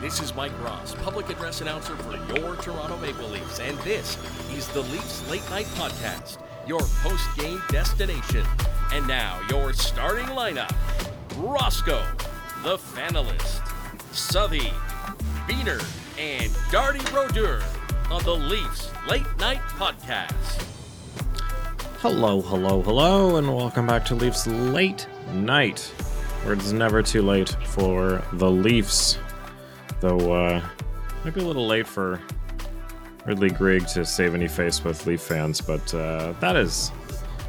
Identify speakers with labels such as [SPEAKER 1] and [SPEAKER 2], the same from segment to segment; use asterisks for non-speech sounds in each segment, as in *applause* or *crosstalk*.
[SPEAKER 1] this is Mike Ross, public address announcer for your Toronto Maple Leafs, and this is the Leafs Late Night Podcast, your post game destination. And now, your starting lineup Roscoe, the Fanalist, Southey, Beaner, and Darty Brodeur on the Leafs Late Night Podcast.
[SPEAKER 2] Hello, hello, hello, and welcome back to Leafs Late Night, where it's never too late for the Leafs. Though, uh, might be a little late for Ridley Greig to save any face with Leaf fans, but uh, that is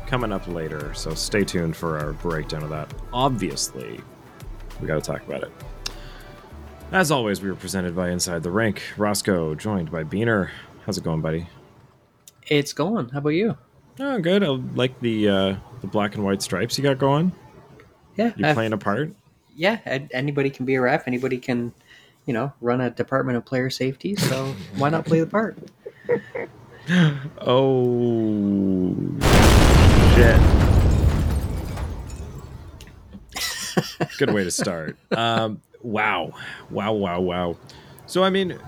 [SPEAKER 2] coming up later, so stay tuned for our breakdown of that. Obviously, we got to talk about it. As always, we were presented by Inside the Rink. Roscoe, joined by Beaner. How's it going, buddy?
[SPEAKER 3] It's going. How about you?
[SPEAKER 2] Oh, good. I like the uh, the black and white stripes you got going.
[SPEAKER 3] Yeah,
[SPEAKER 2] You playing a part?
[SPEAKER 3] yeah. Anybody can be a ref. Anybody can, you know, run a department of player safety. So why not play the part?
[SPEAKER 2] Oh shit! Good way to start. *laughs* Um, wow, wow, wow, wow. So I mean,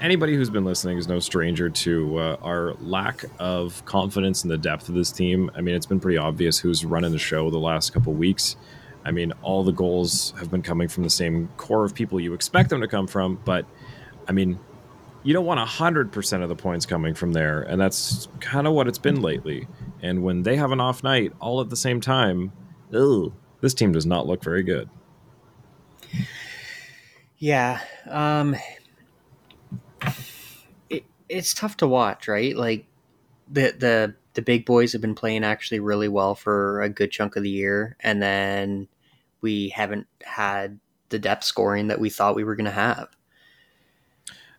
[SPEAKER 2] anybody who's been listening is no stranger to uh, our lack of confidence in the depth of this team. I mean, it's been pretty obvious who's running the show the last couple weeks. I mean, all the goals have been coming from the same core of people you expect them to come from, but I mean, you don't want 100% of the points coming from there. And that's kind of what it's been lately. And when they have an off night all at the same time, ugh, this team does not look very good.
[SPEAKER 3] Yeah. Um. It, it's tough to watch, right? Like the the the big boys have been playing actually really well for a good chunk of the year, and then we haven't had the depth scoring that we thought we were going to have.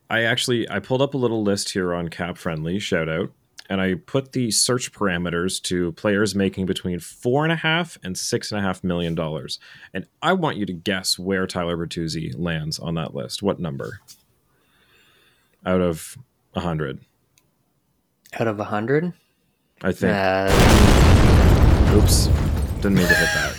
[SPEAKER 2] I actually I pulled up a little list here on Cap Friendly, shout out, and I put the search parameters to players making between four and a half and six and a half million dollars. And I want you to guess where Tyler Bertuzzi lands on that list. What number? Out of a hundred.
[SPEAKER 3] Out of a hundred,
[SPEAKER 2] I think.
[SPEAKER 3] uh,
[SPEAKER 2] Oops. Didn't mean to hit that.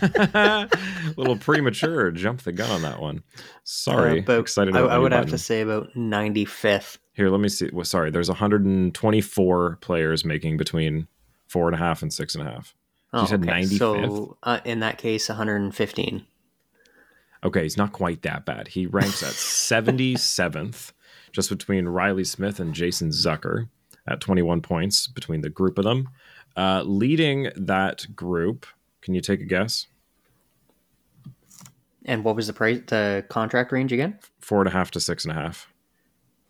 [SPEAKER 2] *laughs* little premature. Jump the gun on that one. Sorry.
[SPEAKER 3] about-
[SPEAKER 2] Excited
[SPEAKER 3] I, I would have
[SPEAKER 2] button.
[SPEAKER 3] to say about ninety fifth.
[SPEAKER 2] Here, let me see. Well, sorry, there's 124 players making between four and a half and six and a half. You said 95th?
[SPEAKER 3] So uh, in that case, 115.
[SPEAKER 2] Okay, he's not quite that bad. He ranks at *laughs* 77th, just between Reilly Smith and Jason Zucker at 21 points between the group of them. Uh, leading that group, can you take a guess?
[SPEAKER 3] And what was the price? The contract range again?
[SPEAKER 2] Four and a half to six and a half.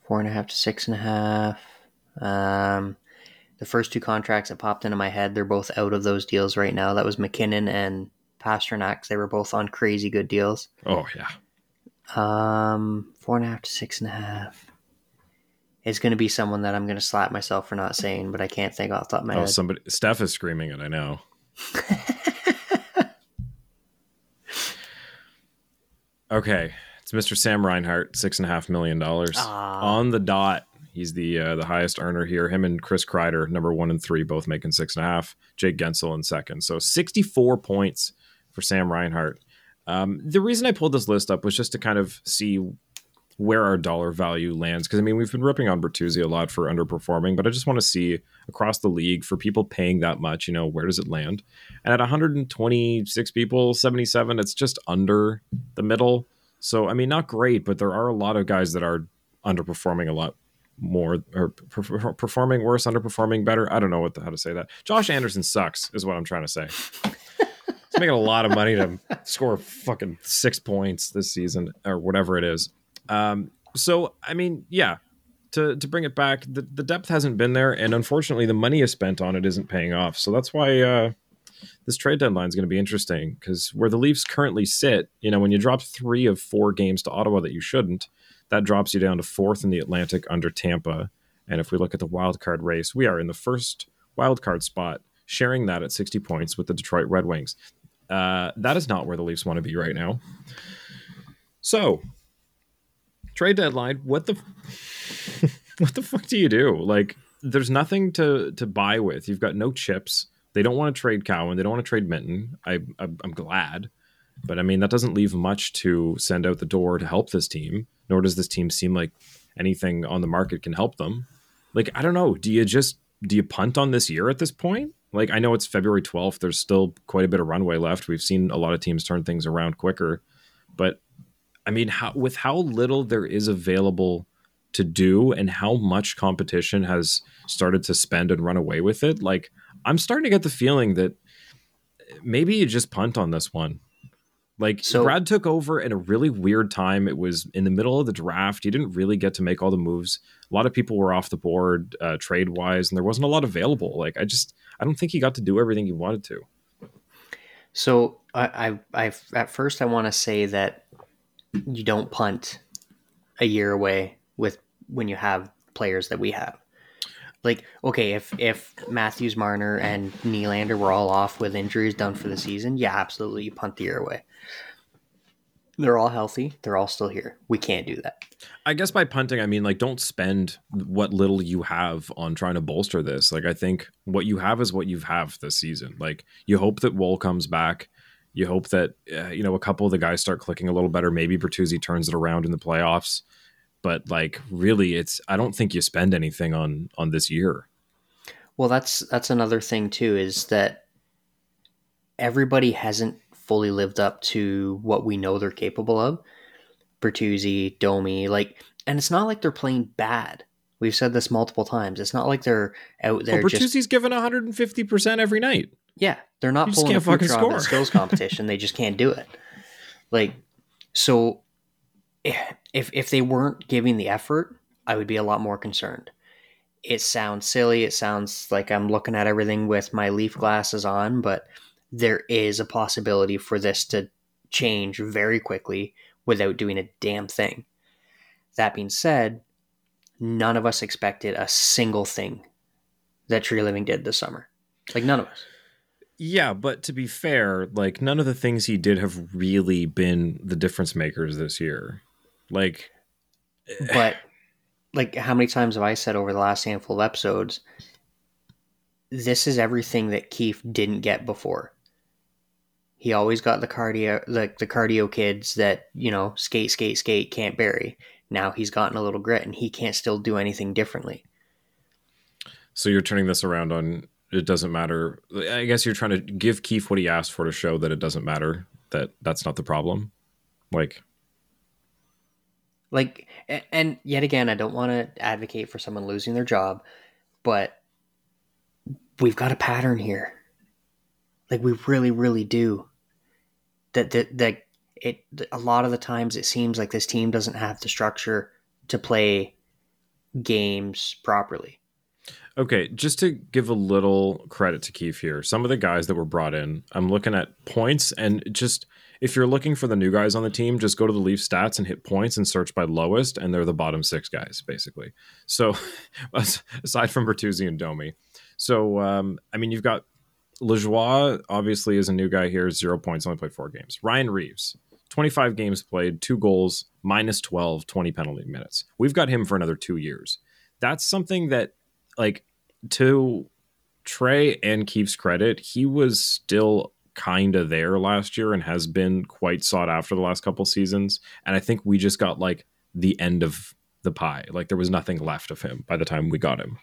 [SPEAKER 3] Four and a half to six and a half. Um, the first two contracts that popped into my head, they're both out of those deals right now. That was MacKinnon and Pastrnak. They were both on crazy good deals.
[SPEAKER 2] Oh, yeah.
[SPEAKER 3] Um, four and a half to six and a half. It's going to be someone that I'm going to slap myself for not saying, but I can't think off the top of my
[SPEAKER 2] Oh,
[SPEAKER 3] head.
[SPEAKER 2] somebody. Steph is screaming it. I know. *laughs* okay, it's Mr. Sam Reinhart, six and a half million dollars on the dot. He's the uh, the highest earner here. Him and Chris Kreider, number one and three, both making six and a half. Jake Guentzel in second. So sixty four points for Sam Reinhart. Um, the reason I pulled this list up was just to kind of see where our dollar value lands. Because I mean, we've been ripping on Bertuzzi a lot for underperforming, but I just want to see across the league for people paying that much. You know, where does it land? And at 126 people, 77, it's just under the middle. So I mean, not great, but there are a lot of guys that are underperforming a lot more or per- per- performing worse, underperforming better. I don't know what the, how to say that. Josh Anderson sucks, is what I'm trying to say. He's making a lot of money to score fucking six points this season or whatever it is. Um, so I mean, yeah, to to bring it back, the, the depth hasn't been there, and unfortunately, the money is spent on it isn't paying off. So that's why uh, this trade deadline is going to be interesting because where the Leafs currently sit, you know, when you drop three of four games to Ottawa that you shouldn't, that drops you down to fourth in the Atlantic under Tampa. And if we look at the wild card race, we are in the first wild card spot, sharing that at 60 points with the Detroit Red Wings. Uh, that is not where the Leafs want to be right now. So, trade deadline. What the, *laughs* what the fuck do you do? Like, there's nothing to to buy with. You've got no chips. They don't want to trade Cowan. They don't want to trade Minten. I, I I'm glad. But I mean, that doesn't leave much to send out the door to help this team, nor does this team seem like anything on the market can help them. Like, I don't know. Do you just do you punt on this year at this point? Like, I know it's February 12th. There's still quite a bit of runway left. We've seen a lot of teams turn things around quicker. But I mean, how, with how little there is available to do and how much competition has started to spend and run away with it, like, I'm starting to get the feeling that maybe you just punt on this one. Like so, Brad took over in a really weird time. It was in the middle of the draft. He didn't really get to make all the moves. A lot of people were off the board uh, trade wise, and there wasn't a lot available. Like I just, I don't think he got to do everything he wanted to.
[SPEAKER 3] So I, I, I at first I want to say that you don't punt a year away with when you have players that we have. Like, okay, if if Matthews, Marner, and Nylander were all off with injuries done for the season, yeah, absolutely, you punt the year away. They're all healthy. They're all still here. We can't do that.
[SPEAKER 2] I guess by punting, I mean like don't spend what little you have on trying to bolster this. Like I think what you have is what you have this season. Like you hope that Woll comes back. You hope that uh, you know a couple of the guys start clicking a little better. Maybe Bertuzzi turns it around in the playoffs. But like really, it's I don't think you spend anything on on this year.
[SPEAKER 3] Well, that's that's another thing too is that everybody hasn't fully lived up to what we know they're capable of. Bertuzzi, Domi, like, and it's not like they're playing bad. We've said this multiple times. It's not like they're out there.
[SPEAKER 2] Well, Bertuzzi's just, given 150 percent every night.
[SPEAKER 3] Yeah, they're not pulling a fucking score. in skills competition. they just can't do it. Like, so if if they weren't giving the effort, I would be a lot more concerned. It sounds silly. It sounds like I'm looking at everything with my leaf glasses on, but there is a possibility for this to change very quickly without doing a damn thing. That being said, none of us expected a single thing that Treliving did this summer. Like none of us.
[SPEAKER 2] Yeah, but to be fair, like none of the things he did have really been the difference makers this year. Like eh.
[SPEAKER 3] but like how many times have I said over the last handful of episodes this is everything that Keefe didn't get before. He always got the cardio, like the, the cardio kids that you know skate, skate, skate, can't bury. Now he's gotten a little grit, and he can't still do anything differently.
[SPEAKER 2] So you're turning this around on it doesn't matter. I guess you're trying to give Keefe what he asked for to show that it doesn't matter that that's not the problem. Like,
[SPEAKER 3] like, and yet again, I don't want to advocate for someone losing their job, but we've got a pattern here. Like we really, really do that that that it a lot of the times it seems like this team doesn't have the structure to play games properly.
[SPEAKER 2] Okay, just to give a little credit to Keefe here, some of the guys that were brought in, I'm looking at points and just if you're looking for the new guys on the team, just go to the Leaf stats and hit points and search by lowest, and they're the bottom six guys, basically. So *laughs* aside from Bertuzzi and Domi. So um, I mean you've got Lajoie obviously is a new guy here, zero points, only played four games. Ryan Reaves, 25 games played, two goals, minus 12, 20 penalty minutes. We've got him for another two years. That's something that, like, to Trey and Keefe's credit, he was still kind of there last year and has been quite sought after the last couple seasons. And I think we just got like the end of the pie. Like there was nothing left of him by the time we got him.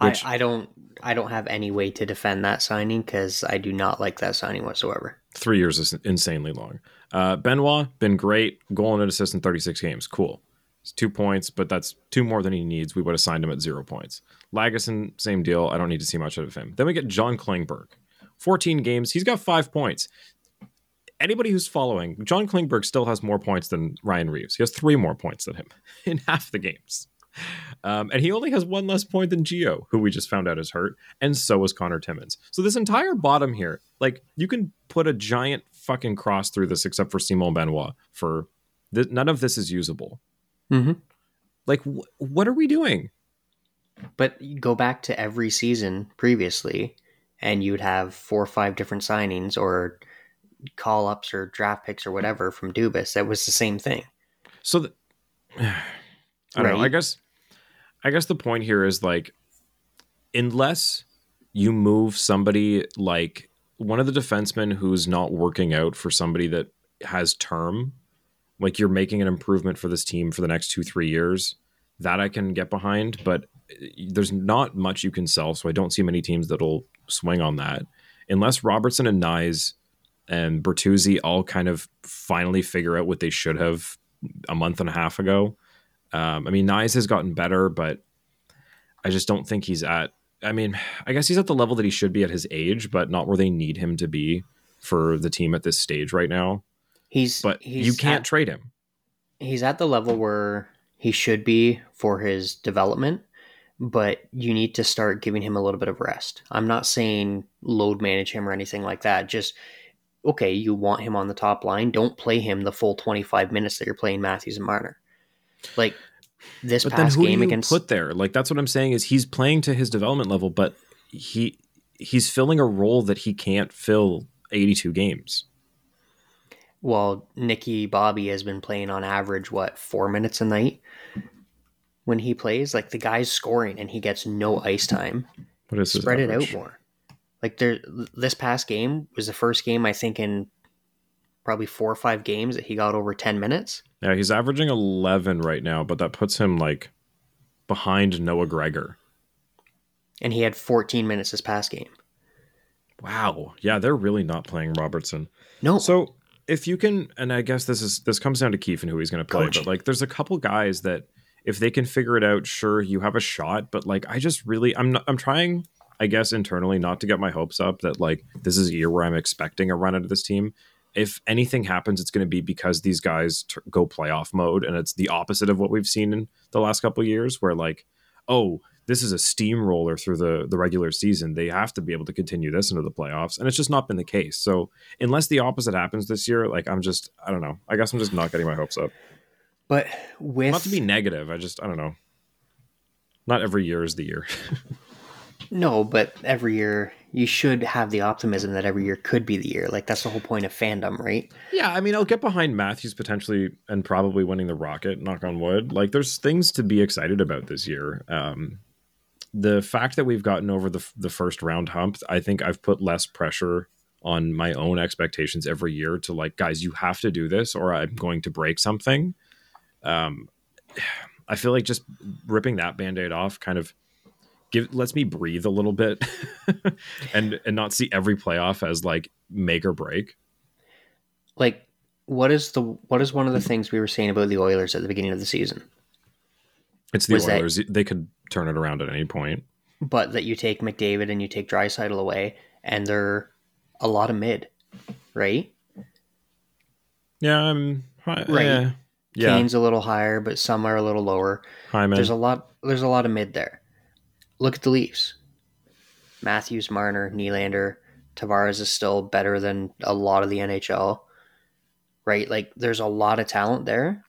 [SPEAKER 3] Which, I, I don't I don't have any way to defend that signing because I do not like that signing whatsoever.
[SPEAKER 2] Three years is insanely long. Uh, Benoit been great, goal and an assist in 36 games. Cool. It's two points, but that's two more than he needs. We would have signed him at zero points. Lagesson, same deal. I don't need to see much out of him. Then we get John Klingberg, 14 games. He's got five points. Anybody who's following, John Klingberg still has more points than Ryan Reaves. He has three more points than him *laughs* in half the games. Um, and he only has one less point than Gio, who we just found out is hurt, and so is Connor Timmins. So this entire bottom here, like you can put a giant fucking cross through this, except for Simon Benoit. For th- none of this is usable.
[SPEAKER 3] Mm-hmm.
[SPEAKER 2] Like, wh- what are we doing?
[SPEAKER 3] But go back to every season previously, and you'd have four or five different signings or call ups or draft picks or whatever from Dubas. That was the same thing.
[SPEAKER 2] So. The- *sighs* I don't right. know. I guess I guess the point here is like unless you move somebody like one of the defensemen who's not working out for somebody that has term, like you're making an improvement for this team for the next two, three years, that I can get behind. But there's not much you can sell. So I don't see many teams that'll swing on that. Unless Robertson and Knies and Bertuzzi all kind of finally figure out what they should have a month and a half ago. Um, I mean, Knies has gotten better, but I just don't think he's at. I mean, I guess he's at the level that he should be at his age, but not where they need him to be for the team at this stage right now.
[SPEAKER 3] He's
[SPEAKER 2] But
[SPEAKER 3] he's
[SPEAKER 2] you can't
[SPEAKER 3] at-
[SPEAKER 2] trade him.
[SPEAKER 3] he's at the level where he should be for his development, but you need to start giving him a little bit of rest. I'm not saying load manage him or anything like that. Just okay, you want him on the top line, don't play him the full 25 minutes that you're playing Matthews and Marner. Like this
[SPEAKER 2] But then
[SPEAKER 3] past game against
[SPEAKER 2] put there? Like that's what I'm saying is he's playing to his development level, but he he's filling a role that he can't fill 82 games.
[SPEAKER 3] Well, Nicky Bobby has been playing on average what, 4 minutes a night when he plays? Like the guy's scoring and he gets no ice time.
[SPEAKER 2] What is
[SPEAKER 3] spread it out more. Like there, this past game was the first game I think in probably four or five games that he got over ten minutes.
[SPEAKER 2] Yeah, he's averaging 11 right now, but that puts him like behind Noah Gregor.
[SPEAKER 3] and he had 14 minutes this past game.
[SPEAKER 2] Wow. Yeah, they're really not playing Robertson.
[SPEAKER 3] No,
[SPEAKER 2] So if you can, and I guess this is this comes down to Keefe and who he's going to play,
[SPEAKER 3] Coaching.
[SPEAKER 2] but like there's a couple guys that if they can figure it out, sure, you have a shot. But like I just really, I'm not, I'm trying, I guess internally, not to get my hopes up that like this is a year where I'm expecting a run out of this team. If anything happens, it's going to be because these guys t- go playoff mode, and it's the opposite of what we've seen in the last couple of years, where like, oh, this is a steamroller through the the regular season. They have to be able to continue this into the playoffs, and it's just not been the case. So unless the opposite happens this year, like I'm just I don't know. I guess I'm just not getting my hopes up.
[SPEAKER 3] but with
[SPEAKER 2] Not to be negative, I just I don't know. Not every year is the year. *laughs*
[SPEAKER 3] no, but every year you should have the optimism that every year could be the year. Like that's the whole point of fandom, right?
[SPEAKER 2] yeah, I mean, I'll get behind Matthews potentially and probably winning the Rocket. Knock on wood. Like, there's things to be excited about this year. Um, the fact that we've gotten over the the first round hump, I think I've put less pressure on my own expectations every year to like, guys, you have to do this, or I'm going to break something. Um, I feel like just ripping that band-aid off kind of give lets me breathe a little bit *laughs* and and not see every playoff as like make or break.
[SPEAKER 3] Like what is the what is one of the things we were saying about the Oilers at the beginning of the season?
[SPEAKER 2] It's the
[SPEAKER 3] Was that-
[SPEAKER 2] Oilers. They could turn it around at any point.
[SPEAKER 3] But that you take McDavid and you take Draisaitl away, and they're a lot of mid, right?
[SPEAKER 2] Yeah, I'm hi-
[SPEAKER 3] Right.
[SPEAKER 2] Yeah, yeah.
[SPEAKER 3] Kane's a little higher, but some are a little lower.
[SPEAKER 2] Hyman.
[SPEAKER 3] There's a lot. There's a lot of mid there. Look at the Leafs. Matthews, Marner, Nylander, Tavares is still better than a lot of the NHL, right? Like there's a lot of talent there,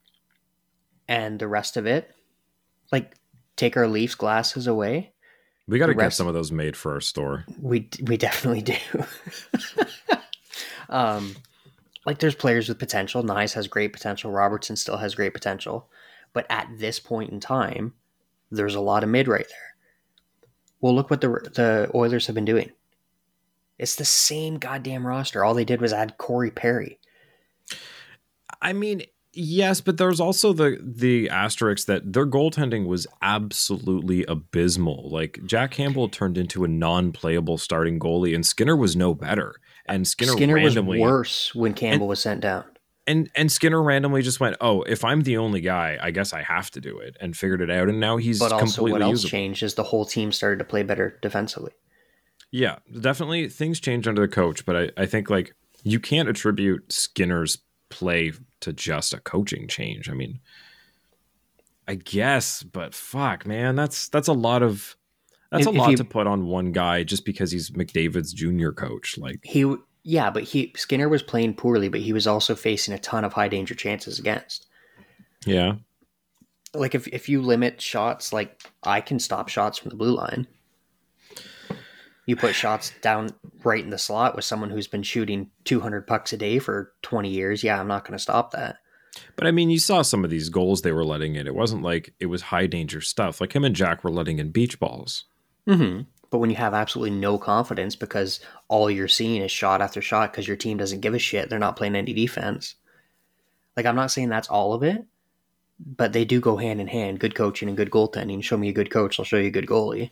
[SPEAKER 3] and the rest of it, like take our Leafs glasses away.
[SPEAKER 2] we got to get some of those made for our store.
[SPEAKER 3] We we definitely do. *laughs* um, like there's players with potential. Knies has great potential. Robertson still has great potential, but at this point in time, there's a lot of mid right there. Well, look what the the Oilers have been doing. It's the same goddamn roster. All they did was add Corey Perry.
[SPEAKER 2] I mean, yes, but there's also the the asterisk that their goaltending was absolutely abysmal. Like Jack Campbell turned into a non-playable starting goalie, and Skinner was no better. And Skinner,
[SPEAKER 3] Skinner, was
[SPEAKER 2] randomly
[SPEAKER 3] worse when Campbell was sent down.
[SPEAKER 2] and and Skinner randomly just went, "Oh, if I'm the only guy, I guess I have to do it," and figured it out. And now he's
[SPEAKER 3] But also,
[SPEAKER 2] completely
[SPEAKER 3] what else
[SPEAKER 2] usable.
[SPEAKER 3] changed is the whole team started to play better defensively.
[SPEAKER 2] Yeah, definitely things changed under the coach, but I, I think like you can't attribute Skinner's play to just a coaching change. I mean, I guess, but fuck, man, that's that's a lot of that's
[SPEAKER 3] If-
[SPEAKER 2] a lot
[SPEAKER 3] you-
[SPEAKER 2] to put on one guy just because he's McDavid's junior coach. Like,
[SPEAKER 3] He yeah, but he Skinner was playing poorly, but he was also facing a ton of high danger chances against.
[SPEAKER 2] yeah,
[SPEAKER 3] Like if if you limit shots, like I can stop shots from the blue line. You put shots down right in the slot with someone who's been shooting 200 pucks a day for 20 years. Yeah, I'm not going to stop that.
[SPEAKER 2] but I mean, you saw some of these goals they were letting in. It wasn't like it was high danger stuff. Like him and Jack were letting in beach balls.
[SPEAKER 3] Mm-hmm. But when you have absolutely no confidence because all you're seeing is shot after shot because your team doesn't give a shit, they're not playing any defense. Like I'm not saying that's all of it, but they do go hand in hand. Good coaching and good goaltending. Show me a good coach, I'll show you a good goalie.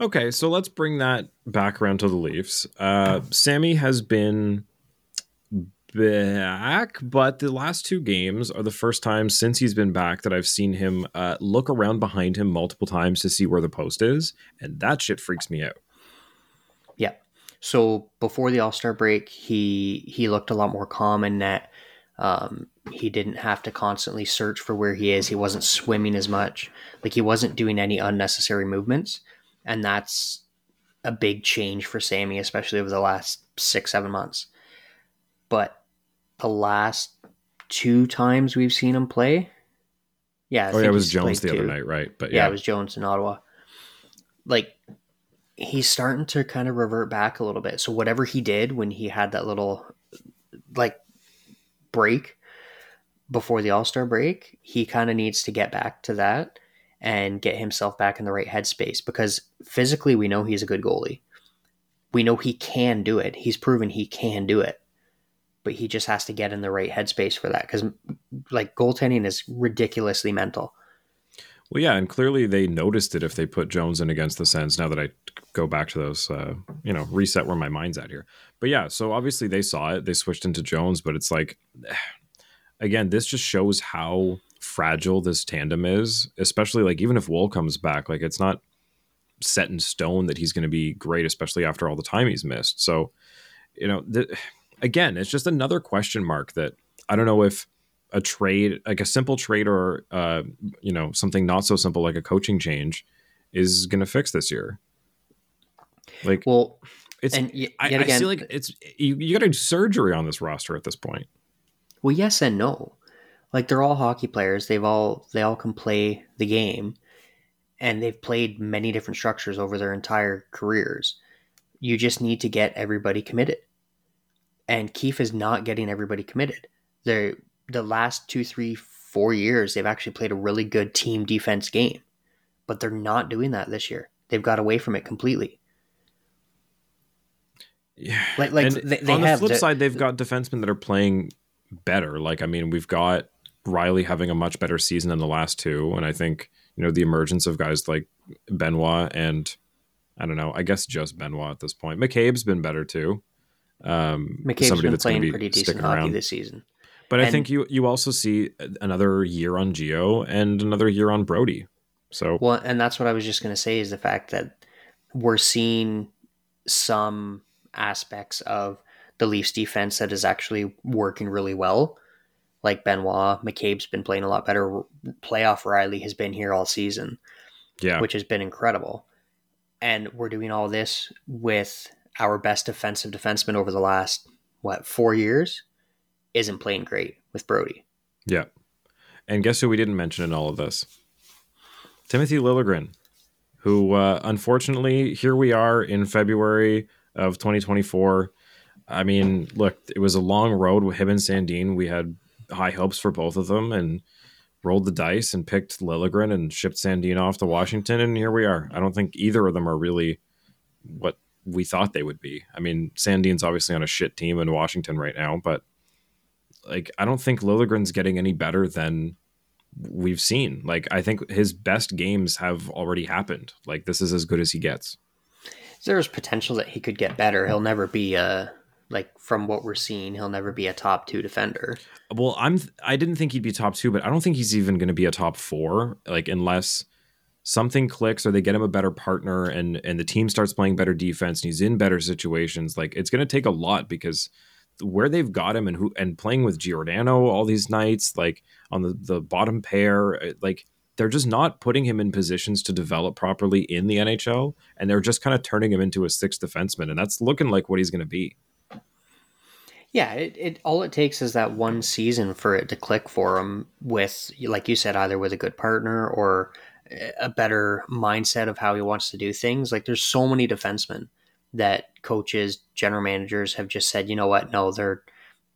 [SPEAKER 2] Okay, so let's bring that back around to the Leafs. Uh, Sammy has been back, but the last two games are the first time since he's been back that I've seen him uh, look around behind him multiple times to see where the post is, and that shit freaks me out.
[SPEAKER 3] Yeah. So before the All Star break, he he looked a lot more calm in that Um, he didn't have to constantly search for where he is. He wasn't swimming as much. Like he wasn't doing any unnecessary movements, and that's a big change for Sammy, especially over the last six seven months. But the last two times we've seen him play, yeah, I
[SPEAKER 2] oh yeah, it was Jones the
[SPEAKER 3] played
[SPEAKER 2] other night, right? But
[SPEAKER 3] Yeah,
[SPEAKER 2] yeah,
[SPEAKER 3] it was Jones in Ottawa. Like he's starting to kind of revert back a little bit. So whatever he did when he had that little like break before the All-Star break, he kind of needs to get back to that and get himself back in the right headspace because physically we know he's a good goalie. We know he can do it. He's proven he can do it. But he just has to get in the right headspace for that cuz like goaltending is ridiculously mental.
[SPEAKER 2] Well, yeah, and clearly they noticed it if they put Jones in against the Sens. Now that I go back to those, uh, you know, reset where my mind's at here. But yeah, so obviously they saw it. They switched into Jones, but it's like, *sighs* again, this just shows how fragile this tandem is. Especially like even if Woll comes back, like it's not set in stone that he's going to be great, especially after all the time he's missed. So, you know, the, again, it's just another question mark that I don't know if a trade, like a simple trade or, uh, you know, something not so simple like a coaching change is going to fix this year. Like,
[SPEAKER 3] Well,
[SPEAKER 2] it's,
[SPEAKER 3] and y-
[SPEAKER 2] I,
[SPEAKER 3] yet
[SPEAKER 2] I
[SPEAKER 3] again,
[SPEAKER 2] feel like it's, you, you got to do surgery on this roster at this point.
[SPEAKER 3] Well, yes and no. Like they're all hockey players. They've all they all can play the game, and they've played many different structures over their entire careers. You just need to get everybody committed, and Keefe is not getting everybody committed. They're the last two, three, four years they've actually played a really good team defense game, but they're not doing that this year. They've got away from it completely.
[SPEAKER 2] Yeah.
[SPEAKER 3] Like, like they, they
[SPEAKER 2] on the flip
[SPEAKER 3] the-
[SPEAKER 2] side, they've got defensemen that are playing better. Like, I mean, we've got Rielly having a much better season than the last two, and I think you know the emergence of guys like Benoit and I don't know, I guess just Benoit at this point. McCabe's been better too. Um,
[SPEAKER 3] McCabe's
[SPEAKER 2] somebody
[SPEAKER 3] been
[SPEAKER 2] that's
[SPEAKER 3] playing
[SPEAKER 2] be
[SPEAKER 3] pretty decent hockey
[SPEAKER 2] around.
[SPEAKER 3] this season.
[SPEAKER 2] But I think you you also see another year on Gio and another year on Brody. So
[SPEAKER 3] Well, and that's what I was just going to say is the fact that we're seeing some aspects of the Leafs defense that is actually working really well. Like Benoit, McCabe's been playing a lot better. Playoff Rielly has been here all season,
[SPEAKER 2] yeah,
[SPEAKER 3] which has been incredible. And we're doing all this with our best defensive defenseman over the last, what, four years? Isn't playing great with Brody.
[SPEAKER 2] yeah. And guess who we didn't mention in all of this? Timothy Liljegren, who uh, unfortunately here we are in February of 2024. I mean, look, it was a long road with him and Sandin. We had high hopes for both of them and rolled the dice and picked Liljegren and shipped Sandin off to Washington, and here we are. I don't think either of them are really what we thought they would be. I mean, Sandin's obviously on a shit team in Washington right now, but like I don't think Liljegren's getting any better than we've seen. Like I think his best games have already happened. Like this is as good as he gets.
[SPEAKER 3] There's potential that he could get better. He'll never be a like from what we're seeing, he'll never be a top two defender.
[SPEAKER 2] Well, I'm I didn't think he'd be top 2, but I don't think he's even going to be a top 4 like unless something clicks or they get him a better partner and and the team starts playing better defense and he's in better situations. Like it's going to take a lot because where they've got him and who and playing with Giordano all these nights like on the the bottom pair uh, like they're just not putting him in positions to develop properly in the NHL and they're just kind of turning him into a sixth defenseman and that's looking like what he's going to be.
[SPEAKER 3] Yeah, it, it all it takes is that one season for it to click for him with, like you said, either with a good partner or a better mindset of how he wants to do things. Like there's so many defensemen that coaches, general managers have just said, you know what, no, they're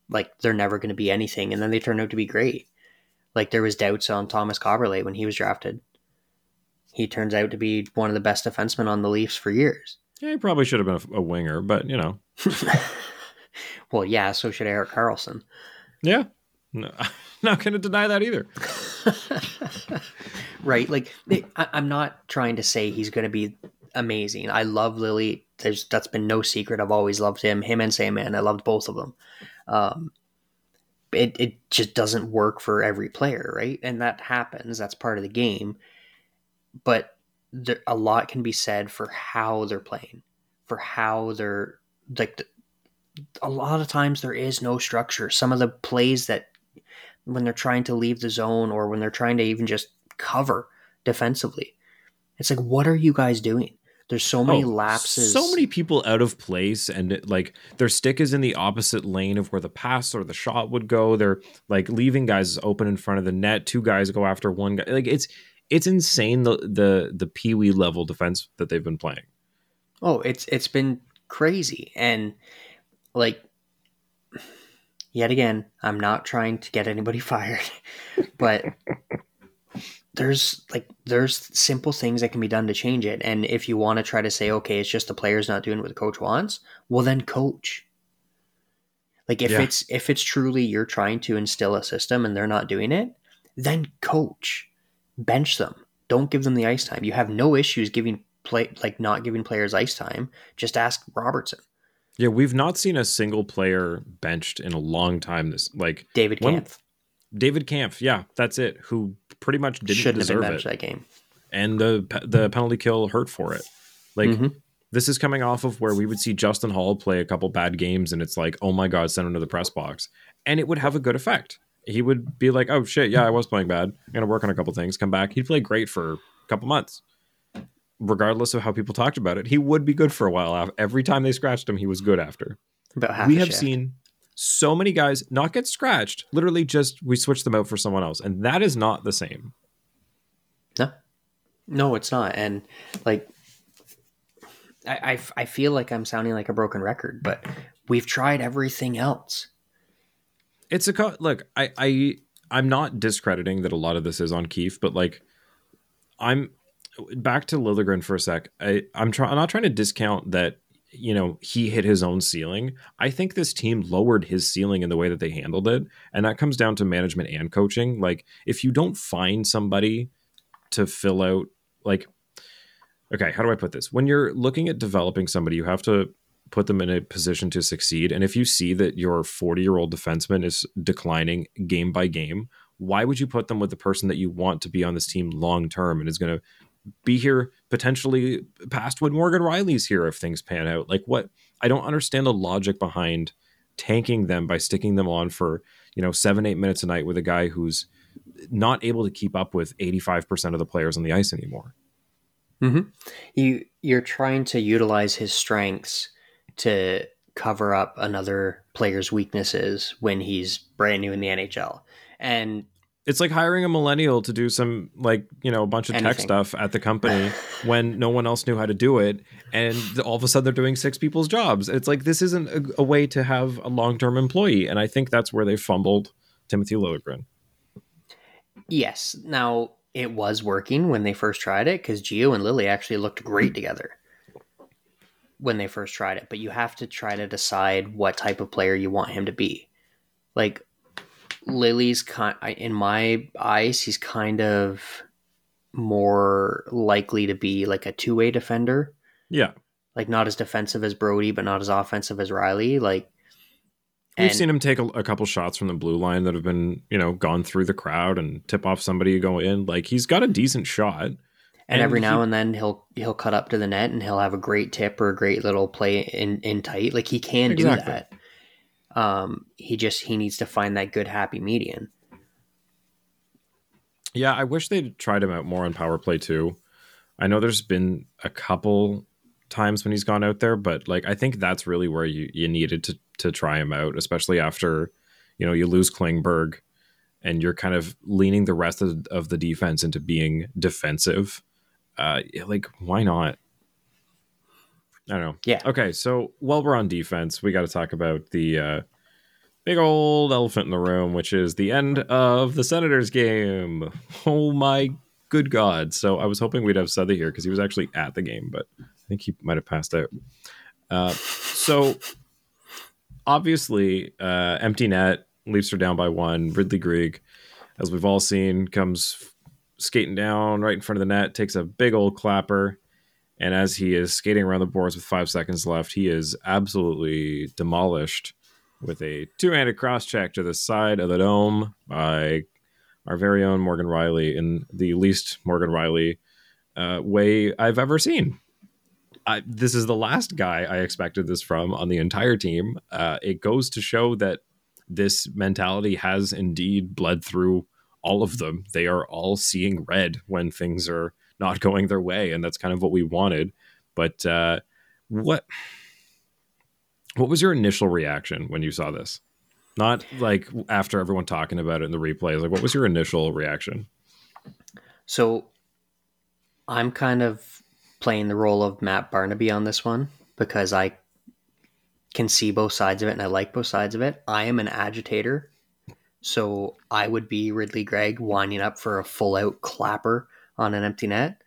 [SPEAKER 3] like they're never going to be anything, and then they turn out to be great. Like there was doubts on Tomas Kaberle when he was drafted. he turns out to be one of the best defensemen on the Leafs for years.
[SPEAKER 2] Yeah, he probably should have been a, a winger, but you know. *laughs* *laughs*
[SPEAKER 3] well, yeah, so should Erik Karlsson.
[SPEAKER 2] Yeah. No, *laughs* not going to deny that either. *laughs*
[SPEAKER 3] right. Like, I, I'm not trying to say he's going to be amazing. I love Lily. There's, that's been no secret. I've always loved him. Him and Sandman. I loved both of them. Um, it, it just doesn't work for every player, right? And that happens. That's part of the game. But there, a lot can be said for how they're playing, for how they're like. A lot of times there is no structure. Some of the plays that when they're trying to leave the zone or when they're trying to even just cover defensively, it's like, what are you guys doing? There's so many oh, lapses.
[SPEAKER 2] So many people out of place, and like their stick is in the opposite lane of where the pass or the shot would go. They're like leaving guys open in front of the net. Two guys go after one guy. Like it's it's insane the the the pee wee level defense that they've been playing.
[SPEAKER 3] Oh, it's it's been crazy, and like yet again, I'm not trying to get anybody *laughs* fired, but there's like there's simple things that can be done to change it. And if you want to try to say okay it's just the players not doing what the coach wants well then coach. Like if yeah. it's if it's truly you're trying to instill a system and they're not doing it then coach. Bench them. Don't give them the ice time. You have no issues giving play like not giving players ice time. Just ask robertson
[SPEAKER 2] yeah we've not seen a single player benched in a long time this like
[SPEAKER 3] david Kämpf.
[SPEAKER 2] David Kämpf, yeah, that's it. Who pretty much didn't Shouldn't deserve have been it.
[SPEAKER 3] that game,
[SPEAKER 2] and the the penalty kill hurt for it. Like mm-hmm. this is coming off of where we would see Justin Holl play a couple bad games, and it's like, oh my god, send him to the press box, and it would have a good effect. He would be like, oh shit, yeah, I was playing bad. I'm gonna work on a couple things. Come back. He'd play great for a couple months, regardless of how people talked about it. He would be good for a while. Every time they scratched him, he was good after. we have shift. seen so many guys not get scratched, literally just we switch them out for someone else. And that is not the same.
[SPEAKER 3] No, no, it's not. And like, I, I, I feel like I'm sounding like a broken record, but we've tried everything else.
[SPEAKER 2] It's a co- look. I I I'm not discrediting that a lot of this is on Keefe, but like, I'm back to Liljegren for a sec. I I'm. I'm not trying to discount that you know, he hit his own ceiling. I think this team lowered his ceiling in the way that they handled it. And that comes down to management and coaching. Like, if you don't find somebody to fill out, like, okay, how do I put this? When you're looking at developing somebody, you have to put them in a position to succeed. And if you see that your 40 year old defenseman is declining game by game, why would you put them with the person that you want to be on this team long term and is going to be here potentially past when Morgan Rielly's here if things pan out. Like what I don't understand the logic behind tanking them by sticking them on for, you know, seven, eight minutes a night with a guy who's not able to keep up with 85% of the players on the ice anymore.
[SPEAKER 3] Mm-hmm. You you're trying to utilize his strengths to cover up another player's weaknesses when he's brand new in the NHL. And
[SPEAKER 2] it's like hiring a millennial to do some like you know a bunch of Anything. tech stuff at the company *laughs* when no one else knew how to do it and all of a sudden they're doing six people's jobs it's like this isn't a, a way to have a long-term employee and i think that's where they fumbled timothy Liljegren.
[SPEAKER 3] yes now it was working when they first tried it because Gio and lily actually looked great *clears throat* together when they first tried it but you have to try to decide what type of player you want him to be like Lily's kind in my eyes, he's kind of more likely to be like a two way defender.
[SPEAKER 2] Yeah.
[SPEAKER 3] Like not as defensive as Brody, but not as offensive as Rielly. Like
[SPEAKER 2] We've and, seen him take a, a, couple shots from the blue line that have been, you know, gone through the crowd and tip off somebody to go in. Like he's got a decent shot.
[SPEAKER 3] And, and every he, now and then he'll he'll cut up to the net and he'll have a great tip or a great little play in in tight. Like he can exactly. do that. Um, he just he needs to find that good happy median.
[SPEAKER 2] Yeah, I wish they'd tried him out more on power play too. I know there's been a couple times when he's gone out there, but like I think that's really where you, you needed to to try him out, especially after you know you lose Klingberg and you're kind of leaning the rest of, of the defense into being defensive. Uh, like why not? I don't know.
[SPEAKER 3] Yeah.
[SPEAKER 2] Okay, so while we're on defense, we got to talk about the uh, big old elephant in the room, which is the end of the Senators game. Oh my good God. So I was hoping we'd have Southey here because he was actually at the game, but I think he might have passed out. Uh, so obviously, uh, empty net, Leafs are down by one. Ridley Greig, as we've all seen, comes skating down right in front of the net, takes a big old clapper. And as he is skating around the boards with five seconds left, he is absolutely demolished with a two-handed cross check to the side of the dome by our very own Morgan Rielly in the least Morgan Rielly uh, way I've ever seen. I, this is the last guy I expected this from on the entire team. Uh, it goes to show that this mentality has indeed bled through all of them. They are all seeing red when things are not going their way, and that's kind of what we wanted. But uh, what what was your initial reaction when you saw this? Not like after everyone talking about it in the replays. Like, what was your initial reaction?
[SPEAKER 3] So, I'm kind of playing the role of Matt Barnaby on this one because I can see both sides of it and I like both sides of it. I am an agitator. So I would be Ridley Greig winding up for a full out clapper on an empty net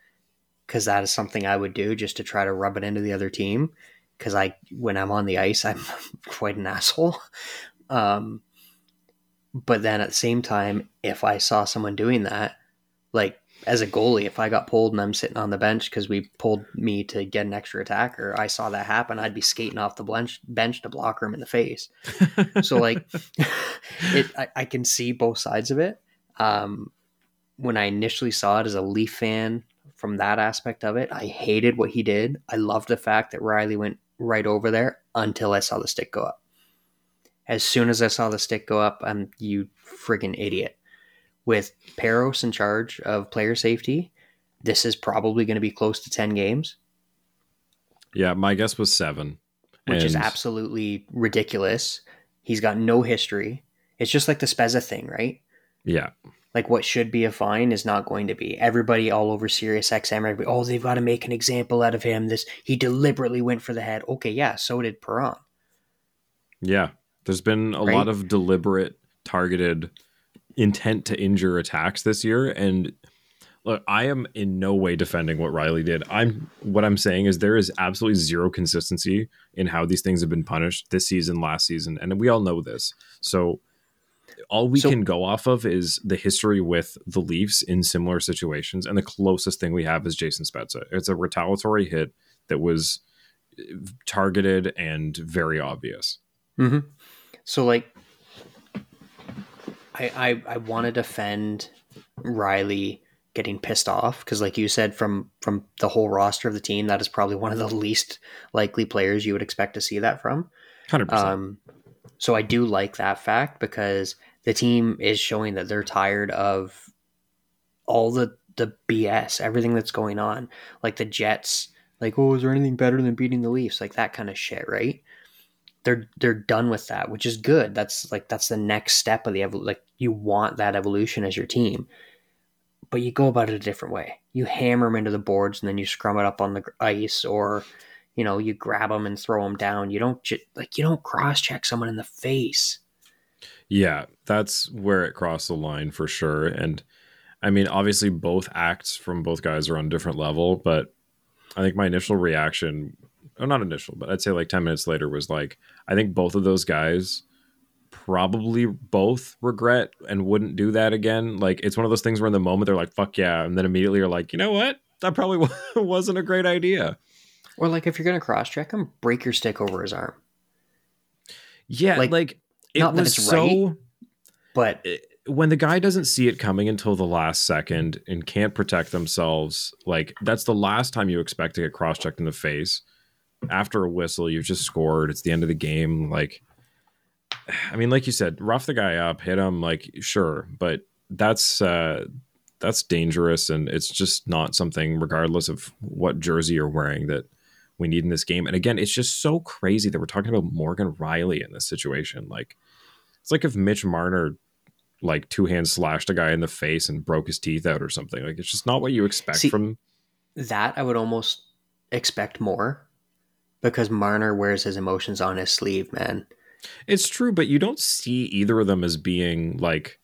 [SPEAKER 3] because that is something I would do just to try to rub it into the other team. Because I, when I'm on the ice, I'm *laughs* quite an asshole. Um, but then at the same time, if I saw someone doing that, like as a goalie, if I got pulled and I'm sitting on the bench because we pulled me to get an extra attacker, I saw that happen, I'd be skating off the bench, bench to block him in the face. so like, *laughs* it, I, I, can see both sides of it. Um, when I initially saw it as a Leaf fan, from that aspect of it, I hated what he did. I loved the fact that Rielly went right over there until I saw the stick go up. As soon as I saw the stick go up, I'm you friggin' idiot with Parros in charge of player safety, this is probably going to be close to 10 games.
[SPEAKER 2] Yeah, my guess was seven.
[SPEAKER 3] Which and... is absolutely ridiculous. He's got no history. It's just like the Spezza thing, right?
[SPEAKER 2] Yeah.
[SPEAKER 3] Like what should be a fine is not going to be. Everybody all over Sirius XM, everybody, oh, they've got to make an example out of him. This he deliberately went for the head. Okay, yeah, so did Perron.
[SPEAKER 2] Yeah. There's been a right? lot of deliberate targeted intent to injure attacks this year and look i am in no way defending what Rielly did i'm what i'm saying is there is absolutely zero consistency in how these things have been punished this season last season and we all know this so all we so, can go off of is the history with the leafs in similar situations and the closest thing we have is jason spezza it's a retaliatory hit that was targeted and very obvious
[SPEAKER 3] mm-hmm. so like I, I, I want to defend Rielly getting pissed off because, like you said, from from the whole roster of the team, that is probably one of the least likely players you would expect to see that from.
[SPEAKER 2] Hundred um,
[SPEAKER 3] So I do like that fact because the team is showing that they're tired of all the the BS, everything that's going on, like the Jets. Like, oh, is there anything better than beating the Leafs? Like that kind of shit, right? they're they're done with that, which is good. That's like that's the next step of the evol- like you want that evolution as your team, but you go about it a different way. You hammer them into the boards and then you scrum it up on the ice, or you know you grab them and throw them down. You don't like you don't cross check someone in the face.
[SPEAKER 2] Yeah, that's where it crossed the line for sure. And I mean, obviously, both acts from both guys are on different level, but I think my initial reaction oh, not initial, but I'd say like 10 minutes later was like, I think both of those guys probably both regret and wouldn't do that again. Like it's one of those things where in the moment they're like, fuck yeah. And then immediately you're like, you know what? That probably *laughs* wasn't a great idea.
[SPEAKER 3] Or like if you're going to cross check him, break your stick over his arm.
[SPEAKER 2] Yeah. Like, like it not was so, right,
[SPEAKER 3] but
[SPEAKER 2] when the guy doesn't see it coming until the last second and can't protect themselves, like that's the last time you expect to get cross checked in the face after a whistle, you've just scored. It's the end of the game. Like, *sighs* I mean, like you said, rough the guy up, hit him. Like, sure, but that's uh, that's dangerous, and it's just not something, regardless of what jersey you're wearing, that we need in this game. And again, it's just so crazy that we're talking about Morgan Rielly in this situation. Like, it's like if Mitch Marner like two hands slashed a guy in the face and broke his teeth out or something. Like, it's just not what you expect See, from
[SPEAKER 3] that. I would almost expect more because Marner wears his emotions on his sleeve, man.
[SPEAKER 2] It's true, but you don't see either of them as being like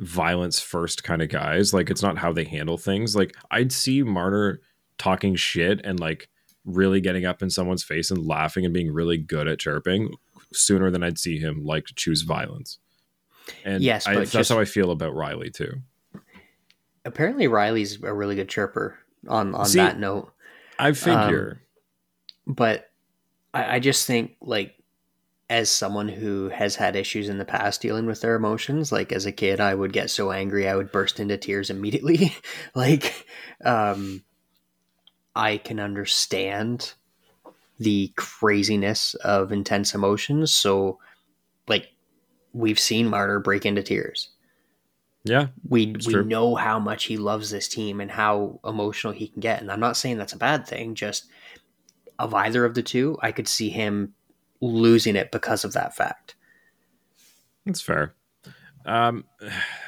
[SPEAKER 2] violence first kind of guys. Like it's not how they handle things. Like I'd see Marner talking shit and like really getting up in someone's face and laughing and being really good at chirping sooner than I'd see him like choose violence. And
[SPEAKER 3] Yes,
[SPEAKER 2] I, that's
[SPEAKER 3] just-
[SPEAKER 2] how I feel about Rielly too.
[SPEAKER 3] Apparently, Rielly's a really good chirper. On on
[SPEAKER 2] See-
[SPEAKER 3] that note,
[SPEAKER 2] I figure.
[SPEAKER 3] but I, I just think like as someone who has had issues in the past dealing with their emotions like as a kid i would get so angry i would burst into tears immediately *laughs* like um i can understand the craziness of intense emotions so like we've seen martyr break into tears
[SPEAKER 2] yeah,
[SPEAKER 3] we we
[SPEAKER 2] true.
[SPEAKER 3] know how much he loves this team and how emotional he can get and i'm not saying that's a bad thing just of either of the two i could see him losing it because of that fact
[SPEAKER 2] that's fair. Um,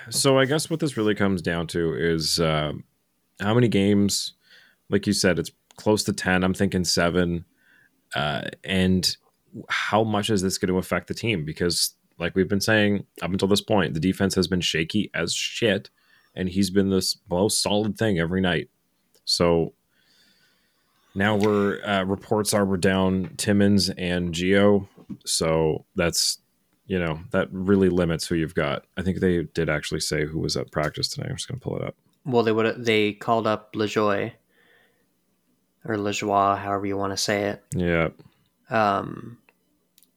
[SPEAKER 2] so I guess what this really comes down to is um how many games, like you said, it's close to 10. I'm thinking seven. Uh, and how much is this going to affect the team? Because, like we've been saying up until this point, the defense has been shaky as shit, and he's been this most solid thing every night. So now we're uh, reports are we're down Timmins and Gio, so that's you know that really limits who you've got. I think they did actually say who was at practice tonight. I'm just gonna pull it up.
[SPEAKER 3] well they would they called up Lajoie or Lajoie however you want to say it
[SPEAKER 2] Yeah,
[SPEAKER 3] Um,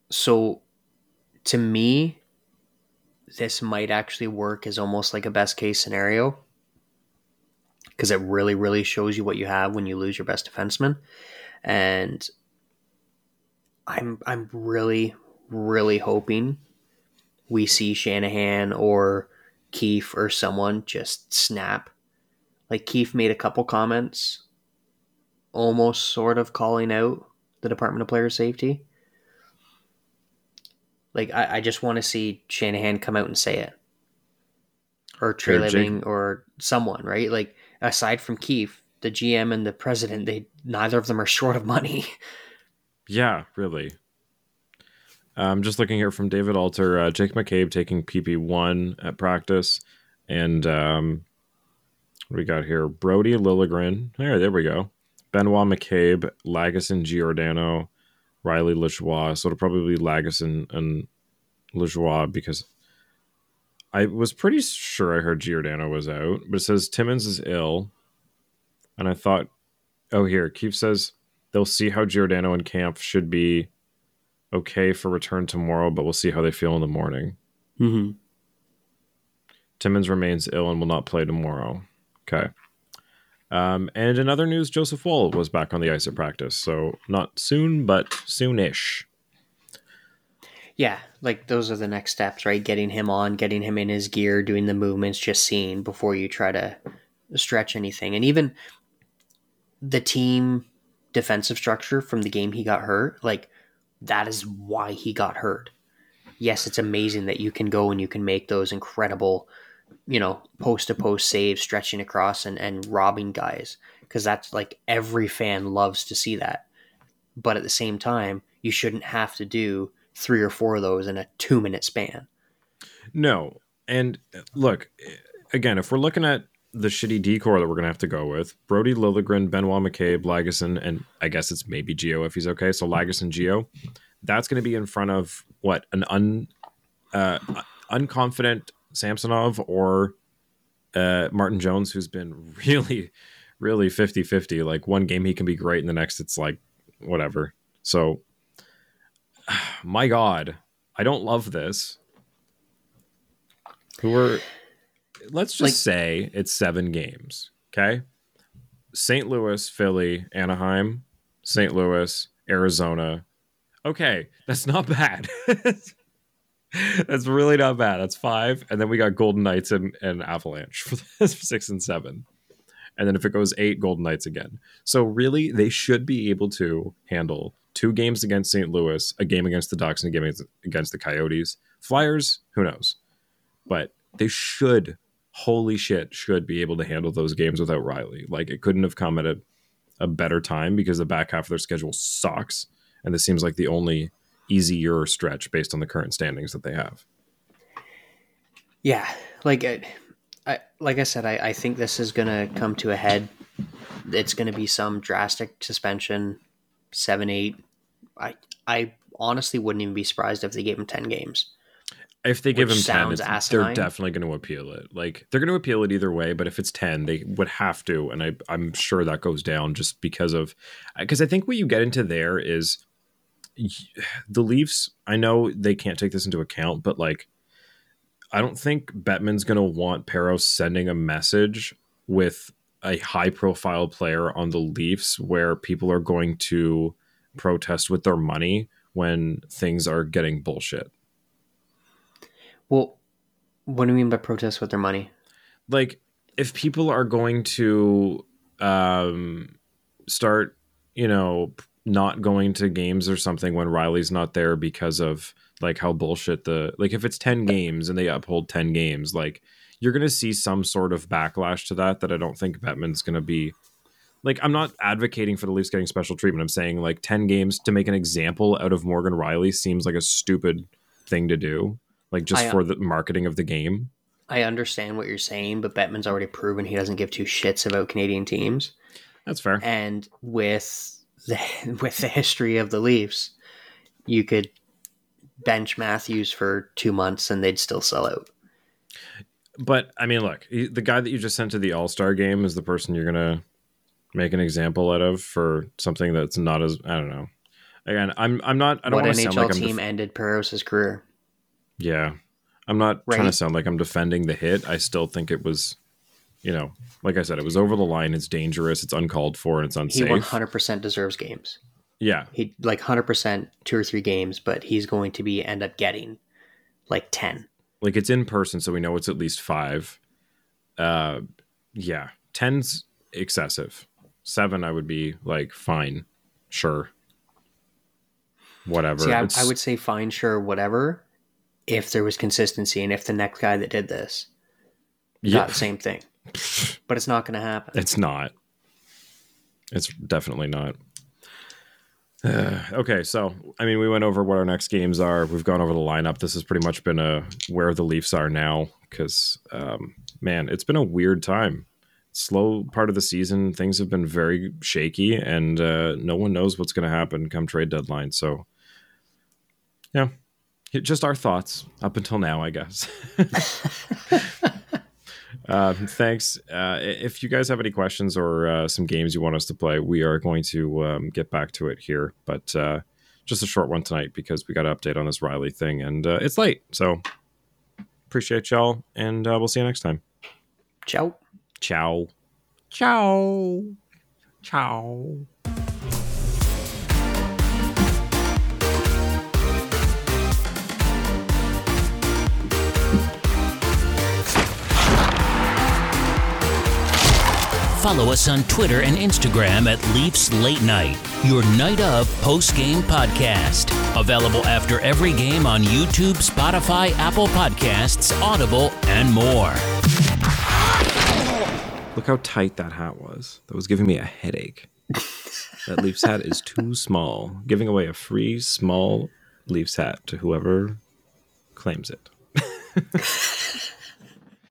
[SPEAKER 3] so to me, this might actually work as almost like a best case scenario because it really, really shows you what you have when you lose your best defenseman. And I'm, I'm really, really hoping we see Shanahan or Keefe or someone just snap. Like Keefe made a couple comments, almost sort of calling out the Department of Player Safety. Like I, I just want to see Shanahan come out and say it. Or Treliving
[SPEAKER 2] or
[SPEAKER 3] someone, right? Like aside from Keefe, the GM and the president, they neither of them are *laughs* short of money.
[SPEAKER 2] yeah, really. I'm um, just looking here from David Alter, uh, Jake McCabe taking PP one at practice, and um, what we got here? Brodie Liljegren. There, there we go. Benoit McCabe, Lagesson Giordano, Rielly Lajoie. So it'll probably be Lagesson and Lejoie because I was pretty sure I heard Giordano was out, but it says Timmins is ill. And I thought, oh, here, Keefe says they'll see how Giordano and Kämpf should be okay for return tomorrow, but we'll see how they feel in the morning.
[SPEAKER 3] Mm-hmm.
[SPEAKER 2] Timmins remains ill and will not play tomorrow. Okay. Um, and in other news, Joseph Woll was back on the ice at practice. So not soon, but soonish.
[SPEAKER 3] Yeah, like those are the next steps, right? Getting him on, getting him in his gear, doing the movements, just seeing before you try to stretch anything. And even the team defensive structure from the game he got hurt, like that is why he got hurt. Yes, it's amazing that you can go and you can make those incredible, you know, post to post saves, stretching across and, and robbing guys. Because that's like every fan loves to see that. But at the same time, you shouldn't have to do three or four of those in a two minute span.
[SPEAKER 2] No. And uh, look, again, if we're looking at the shitty decor that we're going to have to go with, Brodie Liljegren, Benoit McCabe, Lagesson, and I guess it's maybe Gio if he's okay. So Lagesson, Gio, that's going to be in front of what? An un, uh, unconfident Samsonov or uh, Martin Jones, who's been really, really 50 50. Like one game he can be great, and the next it's like whatever. So, *sighs* my God, I don't love this. Who are, let's just
[SPEAKER 3] Like-
[SPEAKER 2] say it's seven games. Okay. St. Louis, Philly, Anaheim, St. Louis, Arizona. Okay. That's not bad. *laughs* that's really not bad. That's five. And then we got Golden Knights and, and Avalanche for *laughs* this six and seven. And then if it goes eight, Golden Knights again. So really, they should be able to handle two games against St. Louis, a game against the Ducks, and a game against- the Coyotes. Flyers, who knows? But they should, holy shit, should be able to handle those games without Rielly. Like it couldn't have come at a, a better time because the back half of their schedule sucks. And this seems like the only easier stretch based on the current standings that they have.
[SPEAKER 3] Yeah, like I, I like I said, I, I think this is gonna come to a head. It's gonna be some drastic suspension, seven, eight. I I honestly wouldn't even be surprised if they gave him ten games.
[SPEAKER 2] If they give him ten, they're definitely going to appeal it. Like they're going to appeal it either way. But if it's ten, they would have to, and I, I'm sure that goes down just because of because I think what you get into there is *sighs* the Leafs. I know they can't take this into account, but like I don't think Bettman's going to want Parros sending a message with a high profile player on the Leafs where people are going to protest with their money when things are getting bullshit.
[SPEAKER 3] Well, what do you mean by protest with their money?
[SPEAKER 2] like if people are going to um start you know not going to games or something when Rielly's not there because of like how bullshit the like if it's 10 uh, games and they uphold 10 games like you're going to see some sort of backlash to that that I don't think Bettman's going to be like I'm not advocating for the Leafs getting special treatment. I'm saying like 10 games to make an example out of Morgan Rielly seems like a stupid thing to do like just
[SPEAKER 3] I- uh
[SPEAKER 2] for the marketing of the game.
[SPEAKER 3] I understand what you're saying, but Bettman's already proven he doesn't give two shits about Canadian teams.
[SPEAKER 2] That's fair.
[SPEAKER 3] And with the *laughs* with the history of the Leafs, you could bench Matthews for two months and they'd still sell out.
[SPEAKER 2] But I mean, look, the guy that you just sent to the All Star game is the person you're gonna make an example out of for something that's not as I don't know. Again, I'm I'm not. I don't
[SPEAKER 3] what
[SPEAKER 2] want to
[SPEAKER 3] NHL
[SPEAKER 2] sound like I'm.
[SPEAKER 3] team
[SPEAKER 2] def-
[SPEAKER 3] ended Parros' career?
[SPEAKER 2] yeah, I'm not trying to sound like I'm defending the hit. I still think it was, you know, like I said, it was over the line. It's dangerous. It's uncalled for, and it's
[SPEAKER 3] He
[SPEAKER 2] unsafe.
[SPEAKER 3] 100% deserves games.
[SPEAKER 2] yeah,
[SPEAKER 3] He like 100% two or three games, but he's going to be end up getting like 10.
[SPEAKER 2] like it's in person, so we know it's at least five. Uh, yeah, ten's excessive. Seven, I would be like fine, sure, whatever.
[SPEAKER 3] See, I, I would say fine, sure, whatever, if there was consistency and if the next guy that did this
[SPEAKER 2] yeah,
[SPEAKER 3] got the same thing. But it's not going to happen.
[SPEAKER 2] it's not. It's definitely not. Uh, *sighs* okay, so I mean, we went over what our next games are. We've gone over the lineup. This has pretty much been a where the Leafs are now because, um, man, it's been a weird time. Slow part of the season. Things have been very shaky, and uh, no one knows what's going to happen come trade deadline. So, yeah, just our thoughts up until now, I guess. *laughs* *laughs* Um, thanks. Uh, if you guys have any questions or uh, some games you want us to play, we are going to um, get back to it here. But uh, just a short one tonight because we got an update on this Rielly thing and uh, it's late. So appreciate y'all and uh, we'll see you next time.
[SPEAKER 3] Ciao.
[SPEAKER 2] Ciao. Ciao. Ciao.
[SPEAKER 4] Follow us on Twitter and Instagram at Leafs Late Night, your night of post game podcast. Available after every game on YouTube, Spotify, Apple Podcasts, Audible, and more.
[SPEAKER 2] Look how tight that hat was. That was giving me a headache. *laughs* that Leafs hat is too small. Giving away a free small Leafs hat to whoever claims it. *laughs*